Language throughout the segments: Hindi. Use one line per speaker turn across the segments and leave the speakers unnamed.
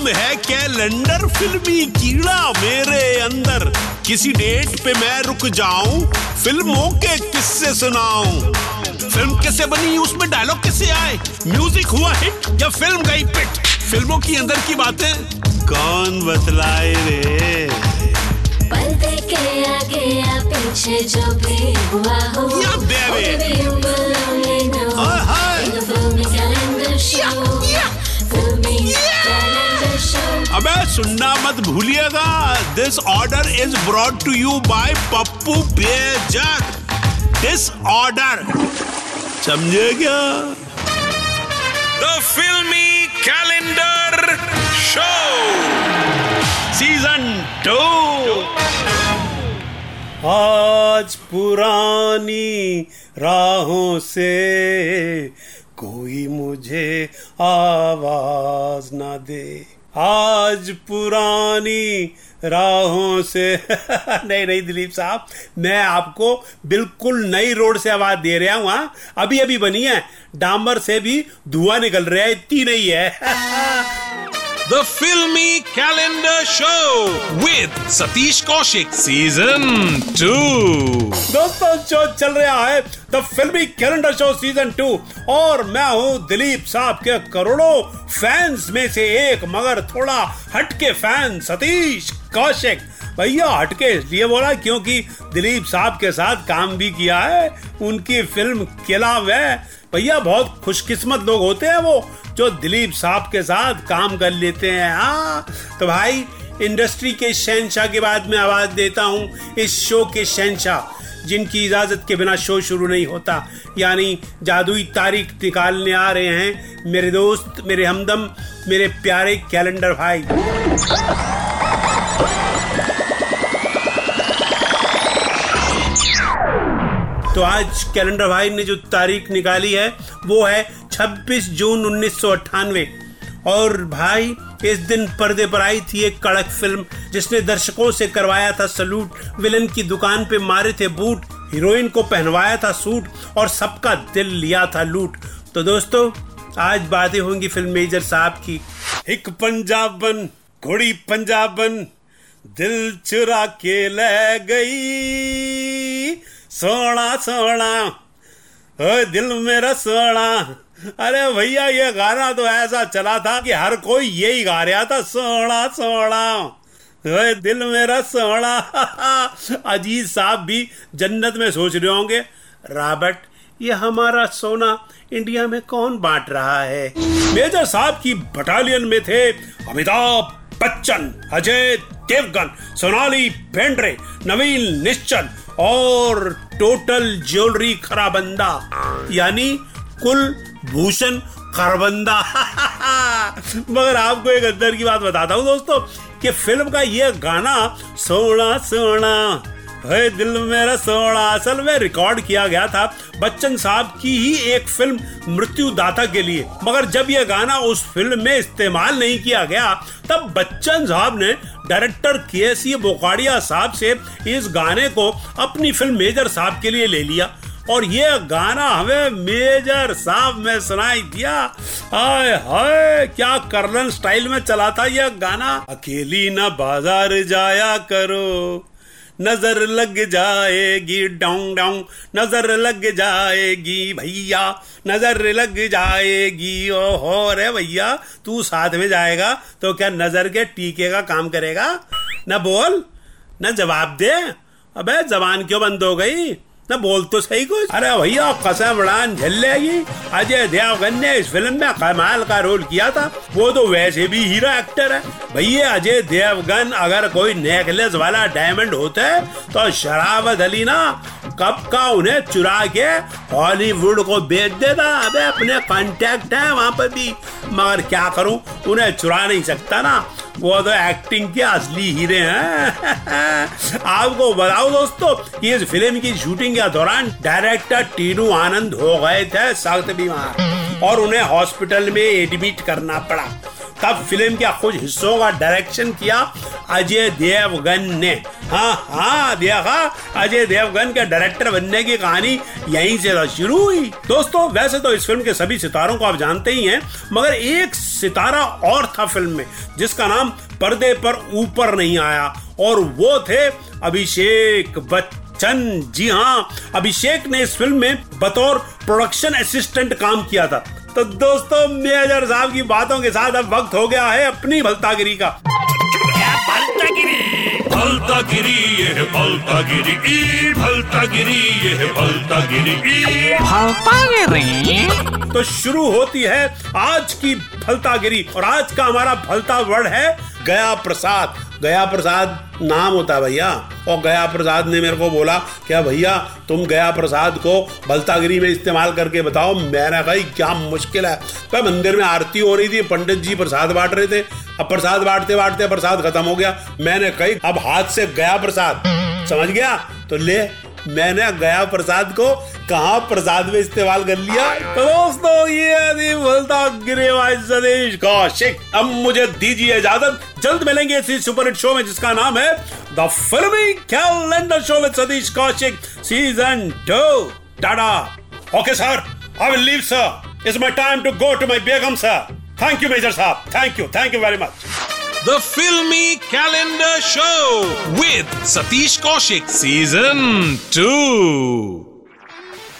नाम है कैलेंडर फिल्मी कीड़ा मेरे अंदर। किसी डेट पे मैं रुक जाऊँ फ़िल्मों के किस्से सुनाऊं। फ़िल्म कैसे बनी उसमें डायलॉग कैसे आए? म्यूज़िक हुआ हिट या फ़िल्म गई पिट फ़िल्मों की अंदर की बातें कौन बतलाए रे?
पर्दे के आगे या पीछे जो भी हुआ हो
baby. सुनना मत भूलिएगा। This order is brought to you by Pappu Bejak this order समझे क्या? द फिल्मी कैलेंडर शो सीज़न टू आज पुरानी राहों से कोई मुझे आवाज़ ना दे। आज पुरानी राहों से नहीं नहीं, दिलीप साहब, मैं आपको बिल्कुल नई रोड से आवाज़ दे रहा हूँ हाँ। अभी अभी बनी है। डामर से भी धुआँ निकल रहा है, इतनी नहीं है।
The filmy calendar show with Satish Kaushik season 2.
दोस्तों शो चल रहा है, द फिल्मी कैलेंडर शो सीज़न टू। और मैं हूँ दिलीप साहब के करोड़ों फैंस में से एक, मगर थोड़ा हटके फ़ैन सतीश कौशिक। भैया, हटके इसलिए बोला क्योंकि दिलीप साहब के साथ काम भी किया है, उनकी फ़िल्म किला में। भैया, बहुत खुशकिस्मत लोग होते हैं वो, जो दिलीप साहब के साथ काम कर लेते हैं। हाँ तो भाई, इंडस्ट्री के शहनशाह के बाद में आवाज़ देता हूँ, इस शो के शहनशाह जिनकी इजाज़त के बिना शो शुरू नहीं होता। यानी जादुई तारीख निकालने आ रहे हैं मेरे दोस्त, मेरे हमदम, मेरे प्यारे कैलेंडर भाई। तो आज कैलेंडर भाई ने जो तारीख निकाली है, वो है 26 जून उन्नीस सौ अट्ठानवे। और भाई, इस दिन पर्दे पर आई थी एक कड़क फ़िल्म, जिसने दर्शकों से करवाया था सलूट। विलन की दुकान पे मारे थे बूट, हीरोइन को पहनवाया था सूट, और सबका दिल लिया था लूट। तो दोस्तों, आज बातें होंगी फ़िल्म मेजर साहब की। एक पंजाबन, घोड़ी पंजाबन, दिल चुरा के ले गई। सोना सोना। दिल मेरा सोना। अरे भैया, ये गाना तो ऐसा चला था कि हर कोई यही गा रहा था, सोना सोना। ओए, दिल मेरा सोना। अजीत साहब भी जन्नत में सोच रहे होंगे, रॉबर्ट, ये हमारा सोना इंडिया में कौन बांट रहा है? मेजर साहब की बटालियन में थे अमिताभ बच्चन, अजय देवगन, सोनाली बेंड्रे नवीन निश्चल और टोटल ज्वेलरी खराबंदा, यानी कुल भूषण खरबंदा। मगर आपको एक अंदर की बात बताता हूँ दोस्तों, कि फ़िल्म का ये गाना, सोना सोना है दिल मेरा सोना, असल में रिकॉर्ड किया गया था बच्चन साहब की ही एक फ़िल्म मृत्यु दाता के लिए। मगर जब यह गाना उस फ़िल्म में इस्तेमाल नहीं किया गया, तब बच्चन साहब ने डायरेक्टर के सी बोकाड़िया साहब से इस गाने को अपनी फ़िल्म मेजर साहब के लिए ले लिया। और ये गाना हमें मेजर साहब में सुनाई दिया। हाय हाय, क्या कर्नल स्टाइल में चला था यह गाना। अकेली ना बाज़ार जाया करो। नज़र लग जाएगी डाउन डाउन नज़र लग जाएगी भैया, नज़र लग जाएगी। ओ हो रे भैया, तू साथ में जाएगा तो क्या नज़र के टीके का काम करेगा? न बोल, ना जवाब दे। अबे जबान क्यों बंद हो गई? न बोल तो सही कुछ। अरे भैया, कसम उड़ान झल लेगी अजय देवगन ने इस फ़िल्म में कमाल का रोल किया था। वो तो वैसे भी हीरो एक्टर है। भैया, अजय देवगन अगर कोई नेकलेस वाला डायमंड होते तो शरावत अली ना कब का उन्हें चुरा के हॉलीवुड को बेच देता। अबे, अपने कांटेक्ट है वहाँ पर भी। मगर क्या करूँ? उन्हें चुरा नहीं सकता ना। वो तो एक्टिंग के असली हीरे हैं। आपको बताओ दोस्तों कि इस फ़िल्म की शूटिंग के दौरान डायरेक्टर टीनू आनंद हो गए थे सख्त बीमार और उन्हें हॉस्पिटल में एडमिट करना पड़ा। तब फ़िल्म के कुछ हिस्सों का डायरेक्शन किया अजय देवगन ने। हाँ हाँ देखा? अजय देवगन के डायरेक्टर बनने की कहानी यहीं से शुरू हुई। दोस्तों, वैसे तो इस फ़िल्म के सभी सितारों को आप जानते ही हैं, मगर एक सितारा और था फ़िल्म में, जिसका नाम पर्दे पर ऊपर नहीं आया। और वो थे अभिषेक बच्चन। जी हाँ अभिषेक ने इस फ़िल्म में बतौर प्रोडक्शन असिस्टेंट काम किया था। तो दोस्तों मेजर साहब की बातों के साथ अब वक्त हो गया है अपनी भलतागिरी का।
भलता गिरी ये भलता गिरी ई भलता गिरी ये है भलता गिरी ई
तो शुरू होती है आज की भलतागिरी और आज का हमारा भलता वर्ड है गया प्रसाद। गया प्रसाद नाम होता है भैया। और गया प्रसाद ने मेरे को बोला क्या भैया तुम गया प्रसाद को भलतागिरी में इस्तेमाल करके बताओ? मैंने कहा क्या मुश्किल है। भाई मंदिर में आरती हो रही थी पंडित जी प्रसाद बांट रहे थे। अब प्रसाद बांटते बांटते प्रसाद खत्म हो गया। मैंने कही, अब हाथ से गया प्रसाद। समझ गया? तो ले, मैंने गया प्रसाद को, कहा प्रसाद में इस्तेमाल कर लिया? तो दोस्तों, ये बोलता गिरे सदेश कौशिक। अब मुझे दीजिए इजाज़त। जल्द मिलेंगे इसी सुपर हिट शो में, जिसका नाम है the filmy calendar show with Satish Kaushik, season two. Tata. Okay, sir. I will leave sir it's my time to go to my Begum sir thank you major साहब thank you thank you very much
The Filmy Calendar Show with Satish Kaushik Season 2.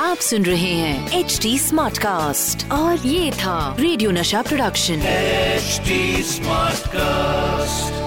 आप सुन रहे हैं एच डी स्मार्ट कास्ट और ये था रेडियो नशा प्रोडक्शन
HD Smartcast.